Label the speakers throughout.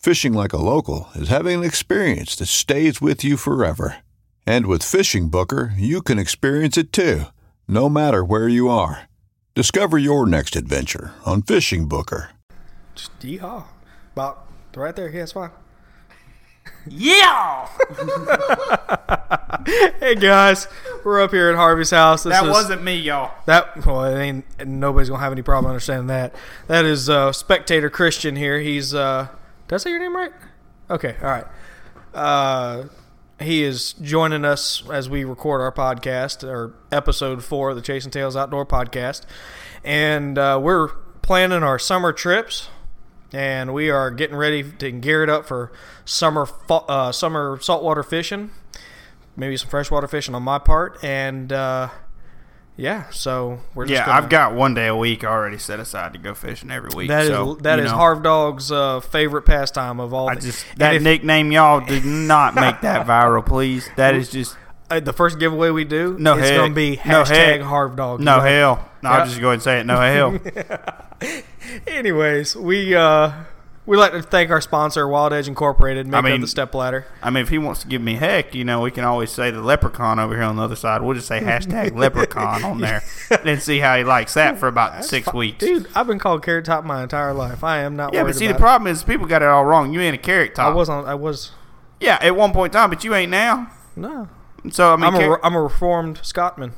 Speaker 1: Fishing like a local is having an experience that stays with you forever. And with FishingBooker, you can experience it too, no matter where you are. Discover your next adventure on FishingBooker.
Speaker 2: Just yeehaw. About right there. Yeah, it's fine.
Speaker 3: Yeah!
Speaker 2: Hey guys, we're up here at Harvey's house. This
Speaker 3: that
Speaker 2: is-
Speaker 3: wasn't me, y'all.
Speaker 2: that. Well, it ain't. Nobody's gonna have any problem understanding that. That is uh, spectator Christian here. He's. uh Did I say your name right? Okay. All right. Uh, he is joining us as we record our podcast, or episode four of the Chasing Tails Outdoor Podcast, and uh, we're planning our summer trips and we are getting ready to gear it up for summer uh, summer saltwater fishing, maybe some freshwater fishing on my part, and uh, yeah, so we're just
Speaker 3: Yeah,
Speaker 2: gonna,
Speaker 3: I've got one day a week already set aside to go fishing every week.
Speaker 2: that is
Speaker 3: so,
Speaker 2: that
Speaker 3: you
Speaker 2: is
Speaker 3: know,
Speaker 2: Harv Dog's uh, favorite pastime of all.
Speaker 3: I
Speaker 2: the-
Speaker 3: just that
Speaker 2: if-
Speaker 3: nickname, y'all did not make that viral, please. That is just
Speaker 2: uh, the first giveaway we do
Speaker 3: No
Speaker 2: is
Speaker 3: heck.
Speaker 2: going to be
Speaker 3: No
Speaker 2: hashtag
Speaker 3: heck.
Speaker 2: Harv Dog.
Speaker 3: no hell. No. I'll just go ahead and say it. No hell.
Speaker 2: Anyways, we uh, we like to thank our sponsor, Wild Edge Incorporated, maker
Speaker 3: mean-
Speaker 2: of the step ladder.
Speaker 3: I mean, if he wants to give me heck, you know, we can always say the leprechaun over here on the other side. We'll just say hashtag leprechaun on there and see how he likes that for about six weeks.
Speaker 2: Dude, I've been called Carrot Top my entire life. I am not.
Speaker 3: yeah, but see, the
Speaker 2: it.
Speaker 3: problem is people got it all wrong. You ain't a carrot top.
Speaker 2: I was on. I was
Speaker 3: Yeah, at one point in time, but you ain't now.
Speaker 2: no.
Speaker 3: So I mean,
Speaker 2: I'm a I'm a reformed Scotsman.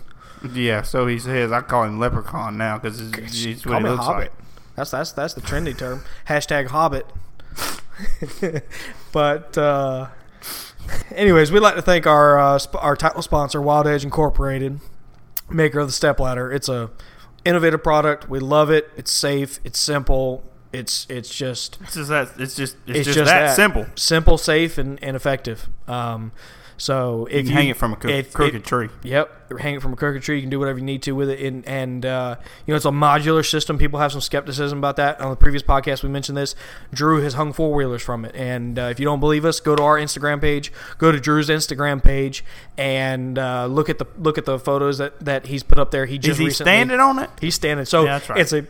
Speaker 3: yeah. So he says I call him leprechaun now because it's what he looks
Speaker 2: hobbit.
Speaker 3: like.
Speaker 2: That's that's that's the trendy term. Hashtag Hobbit. but uh, anyways, we'd like to thank our uh, sp- our title sponsor, Wild Edge Incorporated, maker of the step ladder. It's a innovative product. We love it. It's safe. It's simple. It's it's just
Speaker 3: It's just that. It's just. It's,
Speaker 2: it's
Speaker 3: just,
Speaker 2: just
Speaker 3: that, simple.
Speaker 2: simple, safe, and, and effective. Um, so if
Speaker 3: You can hang it from a cro-
Speaker 2: if-
Speaker 3: crooked
Speaker 2: if-
Speaker 3: tree.
Speaker 2: Yep, hang it from a crooked tree. You can do whatever you need to with it, and and uh, you know it's a modular system. People have some skepticism about that. On the previous podcast, we mentioned this. Drew has hung four wheelers from it, and uh, if you don't believe us, go to our Instagram page. Go to Drew's Instagram page and uh, look at the look at the photos that, that he's put up there. He just
Speaker 3: Is he
Speaker 2: recently,
Speaker 3: standing on it?
Speaker 2: He's standing. So
Speaker 3: Yeah, that's right.
Speaker 2: it's a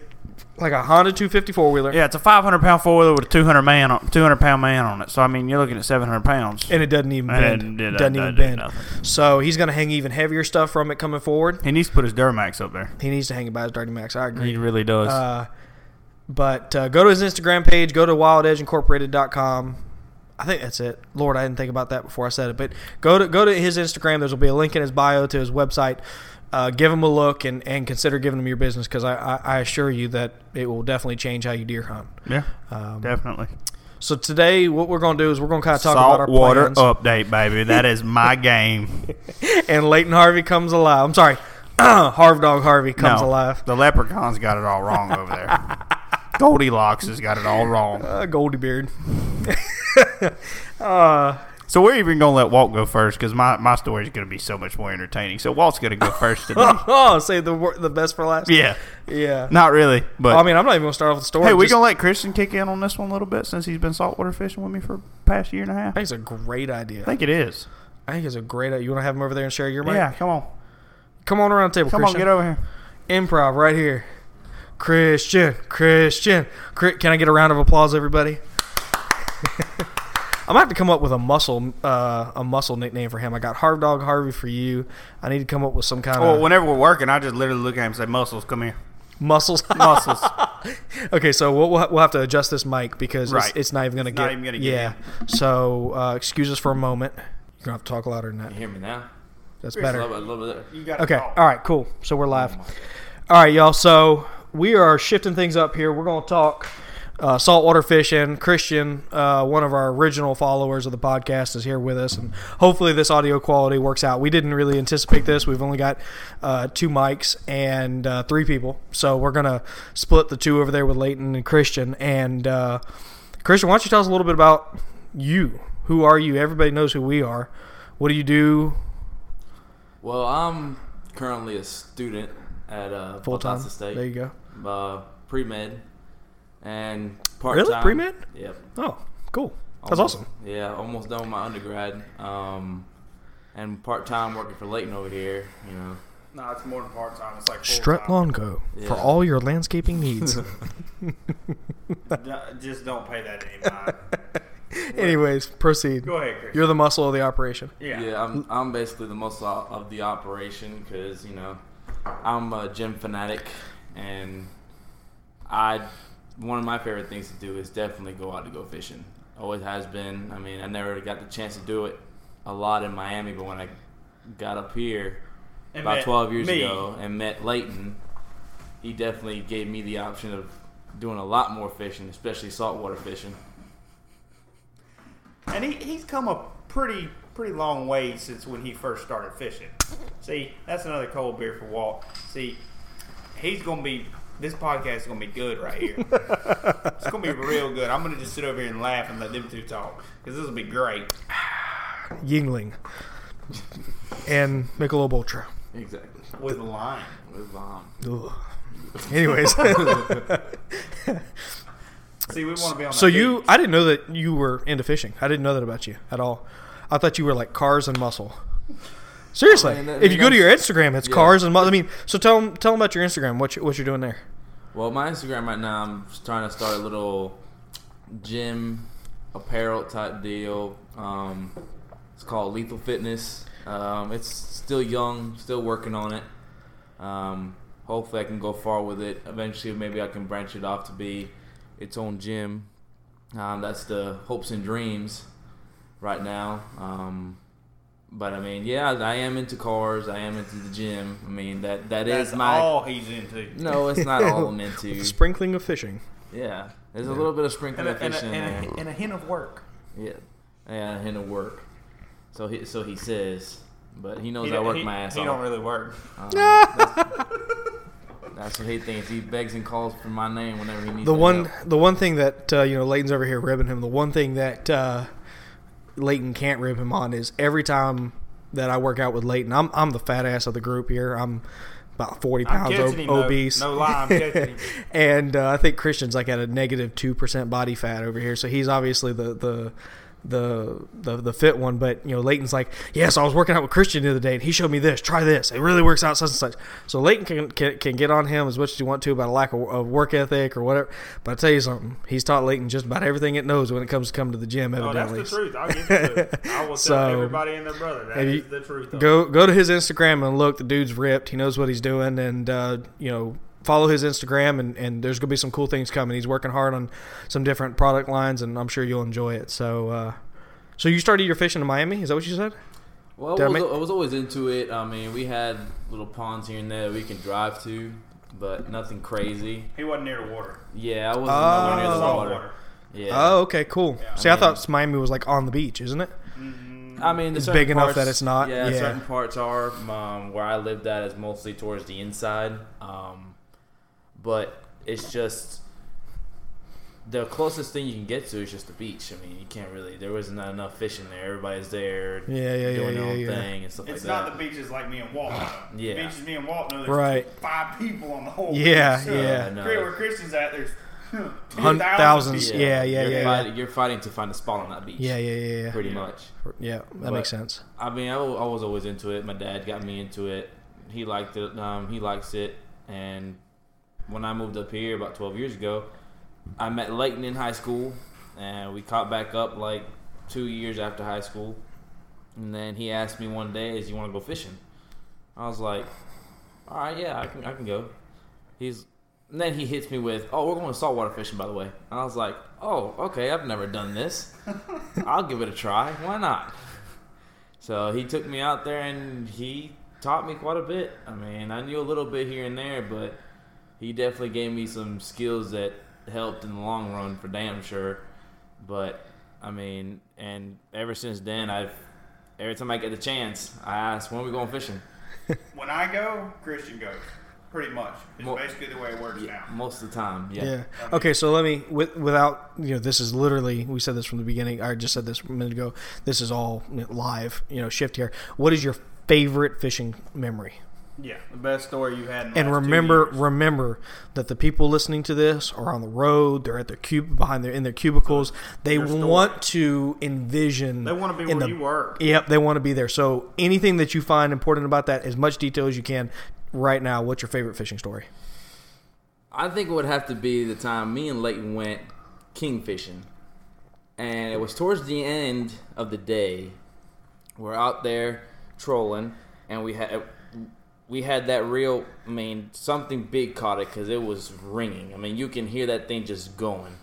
Speaker 2: like a Honda 250 four wheeler.
Speaker 3: Yeah, it's a 500 pound four wheeler with a 200 man, on, 200 pound man on it. So I mean, you're looking at 700 pounds.
Speaker 2: and it doesn't even
Speaker 3: And
Speaker 2: bend.
Speaker 3: it- it-
Speaker 2: doesn't
Speaker 3: it-
Speaker 2: even
Speaker 3: do
Speaker 2: bend. So he's going to hang even heavier stuff from it coming forward.
Speaker 3: He needs to put his Duramax up there.
Speaker 2: He needs to hang it by his Dirty Max. I agree.
Speaker 3: He really does.
Speaker 2: Uh, but uh, go to his Instagram page. Go to WildEdgeIncorporated.com. I think that's it. Lord, I didn't think about that before I said it. But go to go to his Instagram. There's will be a link in his bio to his website. Uh, give them a look and, and consider giving them your business because I, I, I assure you that it will definitely change how you deer hunt.
Speaker 3: yeah,
Speaker 2: Um,
Speaker 3: definitely.
Speaker 2: So today, what we're going to do is we're going to kind of talk about our
Speaker 3: Saltwater
Speaker 2: plans.
Speaker 3: update, baby. That is my game.
Speaker 2: and Leighton Harvey comes alive. I'm sorry, Harv Dog Harvey comes
Speaker 3: no,
Speaker 2: alive.
Speaker 3: the leprechaun's got it all wrong over there. Goldilocks has got it all wrong.
Speaker 2: Uh, Goldie Beard. uh,
Speaker 3: So we're even gonna let Walt go first because my, my story is gonna be so much more entertaining. So Walt's gonna go first today.
Speaker 2: oh, say the the best for last.
Speaker 3: yeah,
Speaker 2: yeah.
Speaker 3: not really, but
Speaker 2: I mean, I'm not even gonna start off with the story.
Speaker 3: hey, we
Speaker 2: just-
Speaker 3: gonna let Christian kick in on this one a little bit since he's been saltwater fishing with me for the past year and a half.
Speaker 2: I think it's a great idea.
Speaker 3: I think it is.
Speaker 2: I think it's a great. idea. You want to have him over there and share your mic?
Speaker 3: Yeah, come on.
Speaker 2: Come on around the table.
Speaker 3: Come
Speaker 2: Christian.
Speaker 3: on, get over here.
Speaker 2: Improv right here. Christian, Christian. Can I get a round of applause, everybody? I'm gonna have to come up with a muscle, uh, a muscle nickname for him. I got Harv Dog Harvey for you. I need to come up with some kind of
Speaker 3: Well,
Speaker 2: of
Speaker 3: whenever we're working, I just literally look at him and say, "Muscles, come here."
Speaker 2: muscles.
Speaker 3: Muscles.
Speaker 2: okay, so we'll, we'll have to adjust this mic because
Speaker 3: Right.
Speaker 2: it's, it's not even gonna
Speaker 3: It's
Speaker 2: get.
Speaker 3: not even gonna get
Speaker 2: yeah. So uh, excuse us for a moment. You're gonna have to talk louder than that.
Speaker 4: You hear me now?
Speaker 2: That's
Speaker 4: A
Speaker 2: better.
Speaker 4: little bit, a little bit.
Speaker 3: You got
Speaker 2: Okay. All right. Cool. So we're live. All right, y'all. So we are shifting things up here. We're going to talk uh, saltwater fishing. Christian, uh, one of our original followers of the podcast, is here with us, and hopefully this audio quality works out. We didn't really anticipate this. We've only got uh, two mics and uh, three people, so we're gonna split the two over there with Leighton and Christian. And uh, Christian, why don't you tell us a little bit about you? Who are you? Everybody knows who we are. What do you do
Speaker 4: Well, I'm currently a student at uh,
Speaker 2: full time?
Speaker 4: State.
Speaker 2: There you go.
Speaker 4: Uh, pre med and part
Speaker 2: Really?
Speaker 4: time.
Speaker 2: Pre-med?
Speaker 4: Yep.
Speaker 2: Oh, cool. That's
Speaker 4: Almost-
Speaker 2: awesome.
Speaker 4: Yeah, almost done with my undergrad. Um, and part time working for Leighton over here. You know.
Speaker 3: No, it's more than part time. It's like
Speaker 2: Strut Lawn Co. for all your landscaping needs.
Speaker 3: Just don't pay that any mind.
Speaker 2: Anyways, proceed.
Speaker 3: Go ahead, Chris.
Speaker 2: You're the muscle of the operation.
Speaker 3: yeah.
Speaker 4: Yeah, I'm I'm basically the muscle of the operation because you know I'm a gym fanatic and I one of my favorite things to do is definitely go out to go fishing. Always has been. I mean, I never got the chance to do it a lot in Miami, but when I got up here
Speaker 3: And
Speaker 4: about 12 years
Speaker 3: me.
Speaker 4: ago and met Leighton, he definitely gave me the option of doing a lot more fishing, especially saltwater fishing.
Speaker 3: And he, he's come a pretty pretty long way since when he first started fishing. See, that's another cold beer for Walt. See, he's gonna be this podcast is gonna be good right here. it's gonna be real good. I'm gonna just sit over here and laugh and let them two talk because this will be great.
Speaker 2: Yuengling. and Michelob Ultra.
Speaker 4: Exactly.
Speaker 3: With the line.
Speaker 4: With lime.
Speaker 2: Ugh. Anyways,
Speaker 3: See, we want to be on.
Speaker 2: so
Speaker 3: that
Speaker 2: you,
Speaker 3: beach.
Speaker 2: I didn't know that you were into fishing. I didn't know that about you at all. I thought you were like cars and muscle. Seriously,
Speaker 4: I mean,
Speaker 2: if you go to your Instagram, it's
Speaker 4: yeah.
Speaker 2: cars and. I mean, so tell them, tell them about your Instagram. What you, what you're doing there?
Speaker 4: Well, my Instagram right now, I'm trying to start a little gym apparel type deal. Um, it's called Lethal Fitness. Um, it's still young, still working on it. Um, hopefully, I can go far with it. Eventually, maybe I can branch it off to be its own gym. Um, that's the hopes and dreams right now. Um, but I mean, yeah, I am into cars. I am into the gym. I mean, that that is
Speaker 3: That's
Speaker 4: my
Speaker 3: all he's into.
Speaker 4: no, it's not all I'm into.
Speaker 2: With the sprinkling of fishing.
Speaker 4: Yeah, there's a little bit of sprinkling
Speaker 3: And a,
Speaker 4: of
Speaker 3: and, a,
Speaker 4: fish in
Speaker 3: and,
Speaker 4: there.
Speaker 3: a, and a hint of work.
Speaker 4: Yeah, and a hint of work. So he so he says, but he knows
Speaker 3: He,
Speaker 4: I work
Speaker 3: he-
Speaker 4: my ass
Speaker 3: he
Speaker 4: off.
Speaker 3: don't really work.
Speaker 4: Um, that's, that's what he thinks. He begs and calls for my name whenever he needs
Speaker 2: The one,
Speaker 4: help.
Speaker 2: the one thing that uh, you know, Leighton's over here ribbing him. The one thing that uh, Leighton can't rib him on is every time that I work out with Leighton, I'm I'm the fat ass of the group here. I'm about forty
Speaker 3: I'm
Speaker 2: pounds ob-
Speaker 3: him,
Speaker 2: obese.
Speaker 3: No lie, I'm catching
Speaker 2: and uh, I think Christian's like at a negative two percent body fat over here, so he's obviously the the. The, the the fit one, but you know Leighton's like, yes, I was working out with Christian the other day, and he showed me this. Try this; it really works out such and such. So Leighton can, can, can get on him as much as you want to about a lack of, of work ethic or whatever. But I tell you something, he's taught Leighton just about everything it knows when it comes to come to the gym.
Speaker 3: Oh, that's
Speaker 2: Evidently,
Speaker 3: the truth. I'll give the truth. I will tell
Speaker 2: So,
Speaker 3: everybody and their brother. That is the truth. though.
Speaker 2: go go to his Instagram and look. The dude's ripped. He knows what he's doing, and uh, you know follow his Instagram. And, and there's gonna be some cool things coming. He's working hard on some different product lines, and I'm sure you'll enjoy it. So, uh, so you started your fishing in Miami? Is that what you said?
Speaker 4: Well,
Speaker 2: Did I
Speaker 4: I was,
Speaker 2: make-
Speaker 4: I was always into it. I mean, we had little ponds here and there we can drive to, but nothing crazy.
Speaker 3: He wasn't near the water.
Speaker 4: Yeah, I wasn't
Speaker 2: Oh.
Speaker 4: near the water.
Speaker 3: water.
Speaker 4: Yeah.
Speaker 2: Oh, okay, cool.
Speaker 3: Yeah.
Speaker 2: See, I,
Speaker 4: I mean-
Speaker 2: thought Miami was like on the beach, isn't it?
Speaker 4: I mean,
Speaker 2: It's
Speaker 4: certain
Speaker 2: big enough that it's not,
Speaker 4: Yeah,
Speaker 2: yeah.
Speaker 4: certain parts are. Um, where I lived at is mostly towards the inside, um, but it's just the closest thing you can get to is just the beach. I mean, you can't really. There wasn't enough fishing there. Everybody's there,
Speaker 2: Yeah, yeah,
Speaker 4: doing
Speaker 2: yeah,
Speaker 4: their own
Speaker 2: yeah, yeah.
Speaker 4: thing and stuff
Speaker 3: It's
Speaker 4: like that.
Speaker 3: It's not
Speaker 4: that.
Speaker 3: the beaches like me and Walt.
Speaker 4: Yeah.
Speaker 3: The beaches me and Walt know there's
Speaker 2: Right.
Speaker 3: five people on the whole
Speaker 2: Yeah,
Speaker 3: beach.
Speaker 2: yeah.
Speaker 4: I know.
Speaker 3: Where Christian's at, there's
Speaker 2: Hun- thousands.
Speaker 3: people.
Speaker 2: Yeah, yeah,
Speaker 4: you're
Speaker 2: yeah, yeah.
Speaker 4: Fighting, You're fighting to find a spot on that beach.
Speaker 2: Yeah, yeah, yeah, yeah.
Speaker 4: Pretty much.
Speaker 2: Yeah, that
Speaker 4: But-
Speaker 2: makes sense.
Speaker 4: I mean, I, I was always into it. My dad got me into it. He liked it. Um, he likes it. And when I moved up here about 12 years ago, I met Leighton in high school, and we caught back up like two years after high school. And then he asked me one day, "Is you want to go fishing?" I was like, "All right, yeah, I can, I can go." He's and then he hits me with, "Oh, we're going saltwater fishing, by the way." And I was like, "Oh, okay, I've never done this. I'll give it a try. Why not?" So he took me out there and he taught me quite a bit. I mean, I knew a little bit here and there, but he definitely gave me some skills that helped in the long run for damn sure. But I mean, and ever since then, I've every time I get the chance, I ask, "When are we going fishing?"
Speaker 3: When I go, Christian goes. Pretty much. It's
Speaker 4: Well-
Speaker 3: basically the way it works
Speaker 4: Yeah,
Speaker 3: now.
Speaker 4: most of the time, yeah.
Speaker 2: Yeah. Okay, so let me with, without you know this is literally we said this from the beginning. I just said this a minute ago. This is all live. You know, shift here. What is your favorite fishing memory?
Speaker 3: Yeah, the best story you had. In the
Speaker 2: And
Speaker 3: last two
Speaker 2: remember,
Speaker 3: years.
Speaker 2: remember that the people listening to this are on the road. They're at their cube behind their in their cubicles. They
Speaker 3: Your story.
Speaker 2: want to envision.
Speaker 3: they want to be
Speaker 2: in
Speaker 3: where
Speaker 2: the-
Speaker 3: you work.
Speaker 2: Yep, they want to be there. So anything that you find important about that, as much detail as you can, right now. What's your favorite fishing story?
Speaker 4: I think it would have to be the time me and Leighton went king fishing. And it was towards the end of the day. We're out there trolling, and we had we had that real. I mean, something big caught it because it was ringing. I mean, you can hear that thing just going.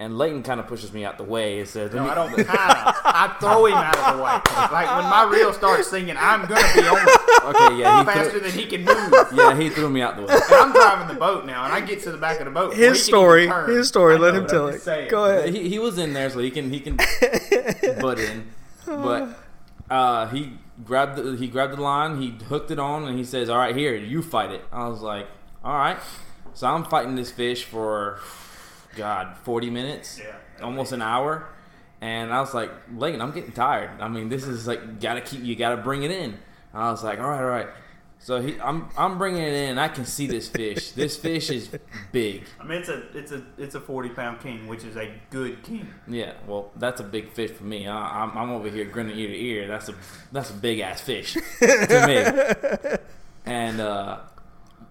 Speaker 4: And Leighton kind of pushes me out the way and says,
Speaker 3: No,
Speaker 4: "Let
Speaker 3: I don't kind of. I throw him out of the way. Like when my reel starts singing, I'm gonna be on it
Speaker 4: Okay, yeah, he
Speaker 3: faster
Speaker 4: threw,
Speaker 3: than he can move.
Speaker 4: yeah, he threw me out the way.
Speaker 3: And I'm driving the boat now, and I get to the back of the boat.
Speaker 2: His story.
Speaker 3: turn.
Speaker 2: His story.
Speaker 3: I
Speaker 2: Let him tell it.
Speaker 3: saying.
Speaker 2: Go ahead.
Speaker 4: he, he was in there, so he can he can butt in. But uh, he grabbed the, he grabbed the line, he hooked it on, and he says, "All right, here, you fight it." I was like, "All right." So I'm fighting this fish for God, 40 minutes,
Speaker 3: Yeah.
Speaker 4: almost an hour, and I was like, "Leighton, I'm getting tired. I mean, this is like gotta keep you gotta bring it in." I was like, "All right, all right." So he, I'm I'm bringing it in. I can see this fish. This fish is big.
Speaker 3: I mean, it's a it's a it's a 40 pound king, which is a good king.
Speaker 4: Yeah, well, that's a big fish for me. I, I'm, I'm over here grinning ear to ear. That's a that's a big ass fish to me. And uh,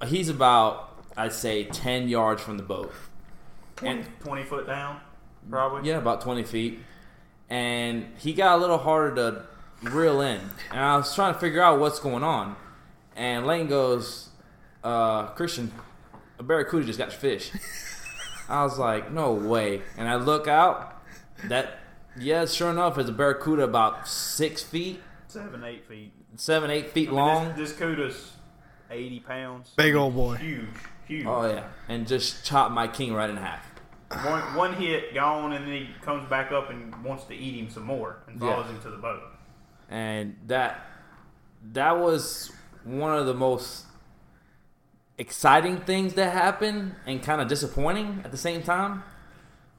Speaker 4: he's about I'd say ten yards from the boat.
Speaker 3: 20, 20 foot down, probably.
Speaker 4: Yeah, about twenty feet. And he got a little harder to reel in, and I was trying to figure out what's going on. And Lane goes, uh, "Christian, a barracuda just got your fish." I was like, "No way!" And I look out. That yeah, sure enough, it's a barracuda about six feet,
Speaker 3: Seven, eight feet.
Speaker 4: seven, eight feet
Speaker 3: I mean,
Speaker 4: long.
Speaker 3: This, this cuda's 80 pounds.
Speaker 2: Big old boy.
Speaker 3: Huge, huge.
Speaker 4: Oh yeah, and just chopped my king right in half.
Speaker 3: One, one hit, gone, and then he comes back up and wants to eat him some more and
Speaker 4: Yeah.
Speaker 3: follows him to the boat.
Speaker 4: and that that was one of the most exciting things that happened and kind of disappointing at the same time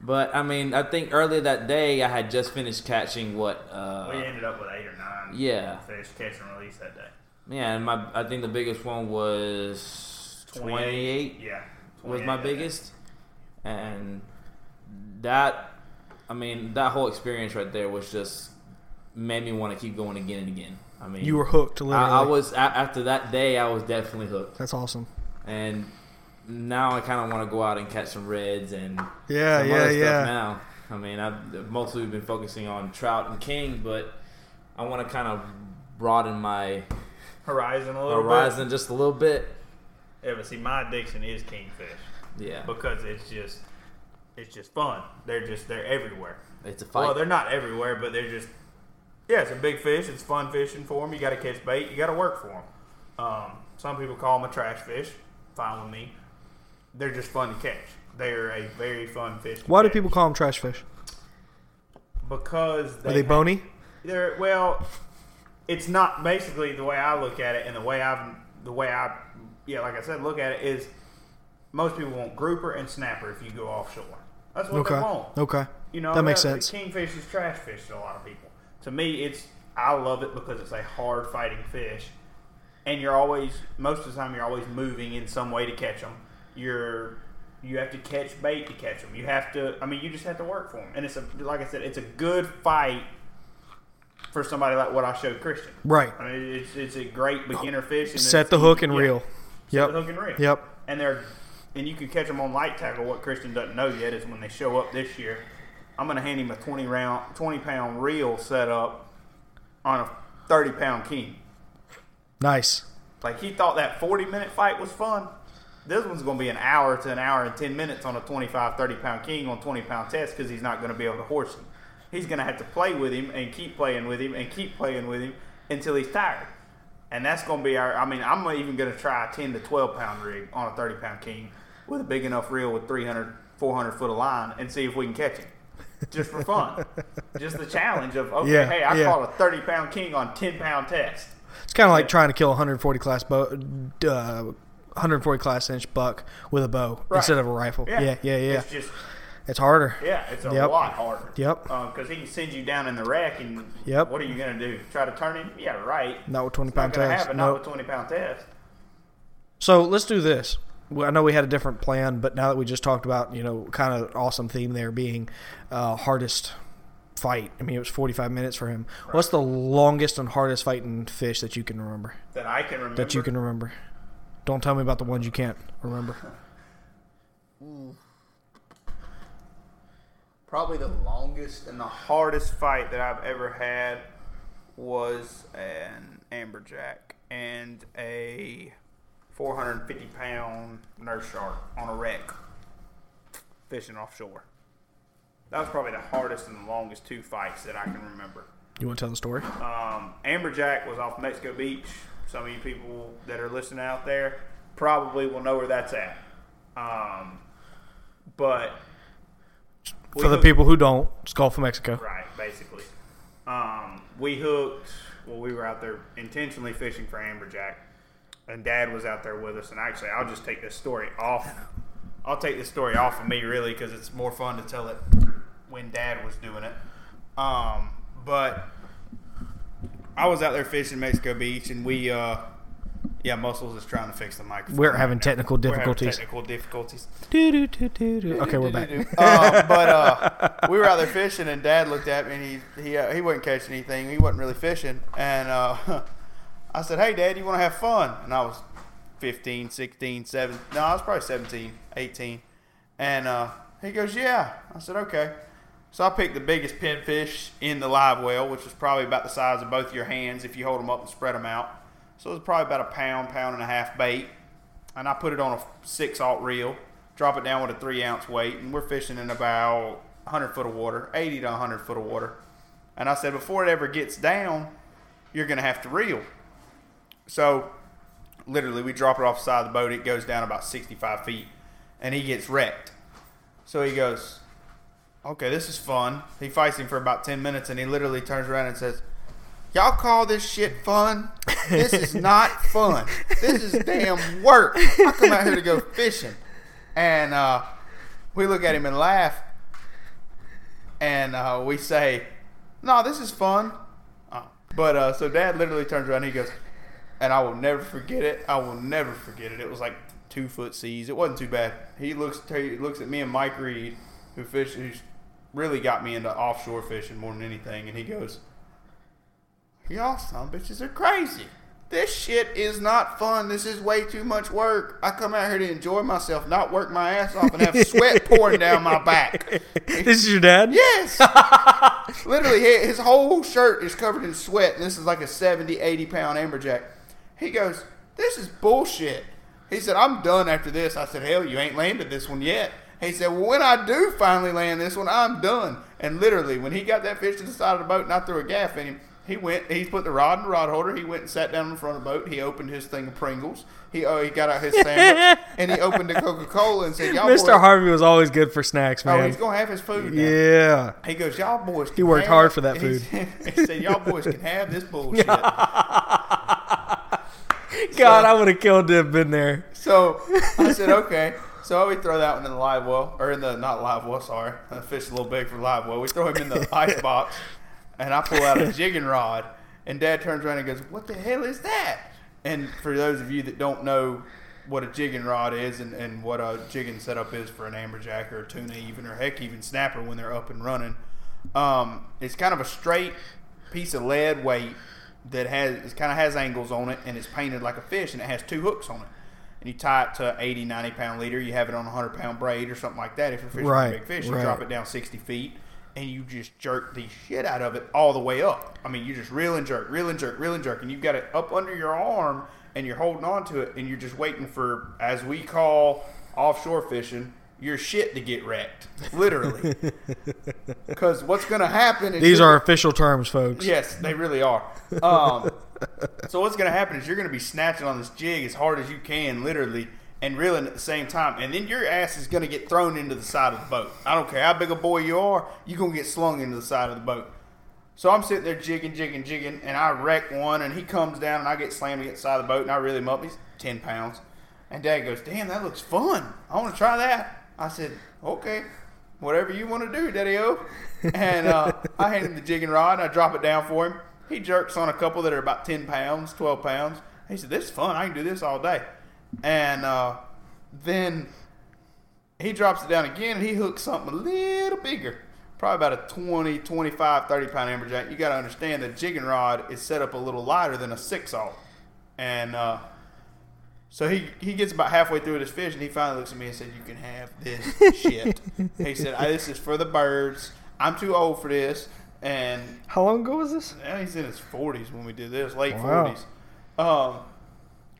Speaker 4: but i mean i think earlier that day i had just finished catching what uh, we
Speaker 3: ended up with eight or nine
Speaker 4: yeah
Speaker 3: fish catch and release that day.
Speaker 4: yeah and my i think the biggest one was 28
Speaker 3: Yeah.
Speaker 4: was my
Speaker 3: that day.
Speaker 4: biggest and that i mean that whole experience right there was just made me want to keep going again and again i mean
Speaker 2: You were hooked. Literally.
Speaker 4: I, I was after that day. I was definitely hooked,
Speaker 2: That's awesome.
Speaker 4: and now I kind of want to go out and catch some reds and
Speaker 2: Yeah,
Speaker 4: some
Speaker 2: yeah,
Speaker 4: other
Speaker 2: yeah.
Speaker 4: stuff now. I mean, I've mostly been focusing on trout and king, but I want to kind of broaden my
Speaker 3: Horizon a little
Speaker 4: horizon just a little bit.
Speaker 3: bit. Yeah, but see, my addiction is kingfish
Speaker 4: Yeah,
Speaker 3: because it's just, it's just fun. They're just, they're everywhere.
Speaker 4: it's a fight.
Speaker 3: Well, they're not everywhere, but they're just. Yeah, it's a big fish. It's fun fishing for them. You got to catch bait. You got to work for them. Um, some people call them a trash fish. Fine with me. They're just fun to catch. They're a very fun fish.
Speaker 2: Why do people call them trash fish?
Speaker 3: Because
Speaker 2: Are they
Speaker 3: have-
Speaker 2: bony?
Speaker 3: They're well. It's not basically the way I look at it, and the way I've the way I yeah, like I said, look at it is most people want grouper and snapper if you go offshore. That's what
Speaker 2: Okay.
Speaker 3: they want.
Speaker 2: Okay.
Speaker 3: You know
Speaker 2: That makes sense.
Speaker 3: Kingfish is trash fish to a lot of people. To me, it's I love it because it's a hard fighting fish, and you're always most of the time you're always moving in some way to catch them. You're You have to catch bait to catch them. You have to. I mean, you just have to work for them. And it's a like I said, it's a good fight for somebody like what I showed Christian.
Speaker 2: Right.
Speaker 3: I mean, it's, it's a great beginner fish. And
Speaker 2: Set the hook and
Speaker 3: yeah.
Speaker 2: reel.
Speaker 3: Set
Speaker 2: Yep.
Speaker 3: the hook and reel.
Speaker 2: Yep.
Speaker 3: And they're and you can catch them on light tackle. What Christian doesn't know yet is when they show up this year, I'm going to hand him a 20 round, 20 pound reel set up on a 30 pound king.
Speaker 2: Nice.
Speaker 3: Like he thought that 40 minute fight was fun. This one's going to be an hour to an hour and 10 minutes on a 25, 30 pound king on 20 pound test because he's not going to be able to horse him. He's going to have to play with him and keep playing with him and keep playing with him until he's tired. And that's going to be our, I mean, I'm even going to try a 10 to 12 pound rig on a 30 pound king with a big enough reel with 300, 400 foot of line and see if we can catch him. Just for fun. Just the challenge of, okay,
Speaker 2: Yeah,
Speaker 3: hey, I
Speaker 2: yeah.
Speaker 3: caught a 30 pound king on 10 pound test.
Speaker 2: It's kind of like trying to kill a 140 class bow, uh, 140 class inch buck with a bow
Speaker 3: Right.
Speaker 2: instead of a rifle. Yeah, yeah, yeah.
Speaker 3: It's
Speaker 2: It's,
Speaker 3: just it's
Speaker 2: harder.
Speaker 3: Yeah, it's a
Speaker 2: Yep.
Speaker 3: lot harder.
Speaker 2: Yep.
Speaker 3: Because he can send you down in the wreck, and
Speaker 2: Yep.
Speaker 3: what are you going to do? Try to turn him? Yeah, right.
Speaker 2: Not with 20
Speaker 3: It's
Speaker 2: pound
Speaker 3: to
Speaker 2: test.
Speaker 3: happen. Not
Speaker 2: Nope.
Speaker 3: with twenty pound test.
Speaker 2: So let's do this. Well, I know we had a different plan, but now that we just talked about, you know, kind of awesome theme there being uh, hardest fight. I mean, it was 45 minutes for him. What's the longest and hardest fighting fish that you can remember?
Speaker 3: That I can remember.
Speaker 2: That you can remember. Don't tell me about the ones you can't remember.
Speaker 3: Probably the longest and the hardest fight that I've ever had was an amberjack and a 450 pound nurse shark on a wreck fishing offshore. That was probably the hardest and the longest two fights that I can remember.
Speaker 2: You want to tell the story?
Speaker 3: Um, Amberjack was off Mexico Beach. Some of you people that are listening out there probably will know where that's at. Um, but
Speaker 2: For the
Speaker 3: hooked-
Speaker 2: people who don't, it's Gulf of Mexico.
Speaker 3: right, basically, um, we hooked. Well, we were out there intentionally fishing for Amberjack, and Dad was out there with us. And actually, I'll just take this story off. I'll take this story off of me really because it's more fun to tell it when Dad was doing it. Um, but I was out there fishing Mexico Beach, and we, uh, yeah, Muscles is trying to fix the microphone.
Speaker 2: We're
Speaker 3: right
Speaker 2: having
Speaker 3: now.
Speaker 2: technical
Speaker 3: having
Speaker 2: difficulties.
Speaker 3: technical difficulties.
Speaker 2: Do-do-do-do-do. Okay, we're back.
Speaker 3: Uh, but uh, we were out there fishing, and Dad looked at me, and he he uh, he wasn't catching anything. He wasn't really fishing, and uh, I said, "Hey, Dad, you want to have fun?" And I was 15, 16, 17. No, I was probably 17, 18. And uh, he goes, "Yeah." I said, "Okay." So I picked the biggest pinfish in the live well, which was probably about the size of both your hands if you hold them up and spread them out. So it was probably about a pound, pound and a half bait and I put it on a six aught reel, drop it down with a three ounce weight, and we're fishing in about 100 foot of water, 80 to 100 foot of water. And I said, before it ever gets down, you're going to have to reel. So, literally, we drop it off the side of the boat. It goes down about 65 feet, and he gets wrecked. So he goes, okay, this is fun. He fights him for about 10 minutes, and he literally turns around and says, Y'all call this shit fun? This is not fun. This is damn work. I come out here to go fishing. And uh, we look at him and laugh. And uh, we say, No, this is fun. Uh, but uh, so dad literally turns around and he goes, and I will never forget it. I will never forget it. It was like two foot seas. It wasn't too bad. He looks he looks at me and Mike Reed, who fish who's really got me into offshore fishing more than anything, and he goes, Y'all some bitches are crazy. This shit is not fun. This is way too much work. I come out here to enjoy myself, not work my ass off and have sweat pouring down my back.
Speaker 2: This is your dad?
Speaker 3: Yes. Literally, his whole shirt is covered in sweat, and this is like a 70, 80 pound amberjack. He goes, This is bullshit. He said, I'm done after this. I said, Hell, you ain't landed this one yet. He said, Well, when I do finally land this one, I'm done. And literally, when he got that fish to the side of the boat and I threw a gaff in him, he went, he put the rod in the rod holder. He went and sat down in front of the boat. He opened his thing of Pringles. He, oh, he got out his sandwich and he opened the Coca Cola and said, Y'all
Speaker 2: Mr.
Speaker 3: boys-
Speaker 2: Harvey was always good for snacks, man.
Speaker 3: Oh,
Speaker 2: man.
Speaker 3: he's going to have his food now.
Speaker 2: yeah.
Speaker 3: He goes, y'all boys. Can
Speaker 2: He worked
Speaker 3: have-"
Speaker 2: hard for that food.
Speaker 3: He said, y'all boys can have this bullshit.
Speaker 2: God, I would have killed him been there.
Speaker 3: so I said, okay. So we throw that one in the live well, or in the not live well. Sorry, the fish is a little big for live well. We throw him in the ice box, and I pull out a jigging rod, and Dad turns around and goes, "What the hell is that?" And for those of you that don't know what a jigging rod is and, and what a jigging setup is for an amberjack or a tuna even or heck even snapper when they're up and running. Um, it's kind of a straight piece of lead weight that has it kind of has angles on it and it's painted like a fish and it has two hooks on it. And you tie it to 80, 90 pound leader. You have it on a 100 pound braid or something like that. If you're fishing
Speaker 2: Right,
Speaker 3: a big fish, you
Speaker 2: right.
Speaker 3: drop it down 60 feet and you just jerk the shit out of it all the way up. I mean, you just reel and jerk, reel and jerk, reel and jerk, and you've got it up under your arm and you're holding on to it and you're just waiting for, as we call offshore fishing, your shit to get wrecked. Literally. Because what's going to happen is.
Speaker 2: These are official terms, folks.
Speaker 3: Yes, they really are. Um, so what's going to happen is you're going to be snatching on this jig as hard as you can, literally, and reeling at the same time, and then your ass is going to get thrown into the side of the boat. I don't care how big a boy you are, you're going to get slung into the side of the boat. So I'm sitting there jigging, jigging, jigging, and I wreck one, and he comes down, and I get slammed against the side of the boat, and I reel him up. He's 10 pounds. And Dad goes, Damn, that looks fun. I want to try that. I said, Okay, whatever you want to do, Daddy O. And uh, I hand him the jigging rod, and I drop it down for him. He jerks on a couple that are about 10 pounds, 12 pounds. He said, This is fun. I can do this all day. And uh, then he drops it down again and he hooks something a little bigger probably about a 20 25 30 pound amberjack you got to understand the jigging rod is set up a little lighter than a six aught and uh, so he, he gets about halfway through his fish and he finally looks at me and said you can have this shit he said "I- this is for the birds i'm too old for this and
Speaker 2: How long ago was this?
Speaker 3: now he's in his 40s when we did this late
Speaker 2: Wow.
Speaker 3: 40s um,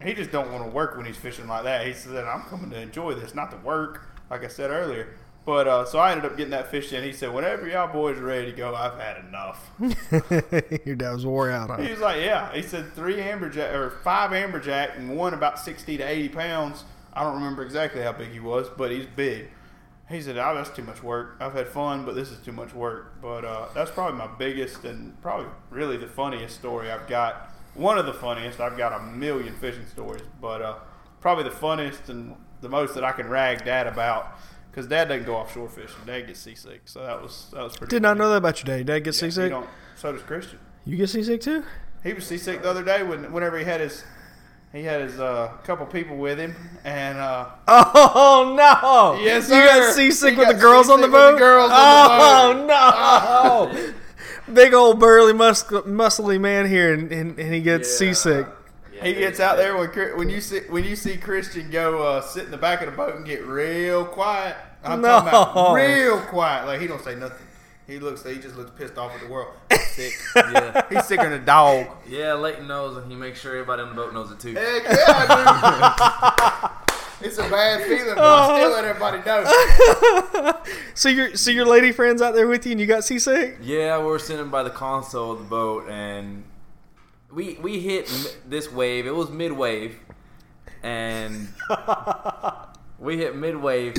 Speaker 3: he just don't want to work when he's fishing like that. He said, "I'm coming to enjoy this, not to work." Like I said earlier. But uh, so I ended up getting that fish in. He said, "Whenever y'all boys are ready to go, I've had enough."
Speaker 2: Your dad was wore out.
Speaker 3: he was like, "Yeah." He said three amberjack or five amberjack and one about sixty to eighty pounds. I don't remember exactly how big he was, but he's big. He said, "Oh, that's too much work. I've had fun, but this is too much work." But uh, that's probably my biggest and probably really the funniest story I've got. One of the funniest. I've got a million fishing stories, but uh, probably the funniest and the most that I can rag Dad about because Dad doesn't go offshore fishing. Dad gets seasick, so that was that was pretty.
Speaker 2: Did not know that about your dad. Dad gets
Speaker 3: Yeah,
Speaker 2: seasick.
Speaker 3: So does Christian.
Speaker 2: You get seasick too?
Speaker 3: He was seasick the other day when whenever he had his he had his uh, couple people with him and uh,
Speaker 2: Oh no!
Speaker 3: Yes,
Speaker 2: You got seasick with
Speaker 3: got
Speaker 2: the girls on the boat.
Speaker 3: the girls on the
Speaker 2: oh no! Big old burly, mus- muscly man here, and, and, and he gets
Speaker 4: Yeah.
Speaker 2: seasick.
Speaker 4: Yeah,
Speaker 3: he gets out there when when you see when you see Christian go uh, sit in the back of the boat and get real quiet. I'm talking about real quiet. Like he don't say nothing. He looks. He just looks pissed off at the world. He's sick.
Speaker 4: Yeah,
Speaker 3: He's sicker than a dog.
Speaker 4: yeah. Leighton knows, and he makes sure everybody on the boat knows it too.
Speaker 3: Heck yeah, it's a bad feeling, but I still let everybody know.
Speaker 2: So your so your lady friends out there with you, and you got seasick?
Speaker 4: Yeah, we were sitting by the console of the boat, and we we hit m- this wave. It was mid wave, and we hit mid wave.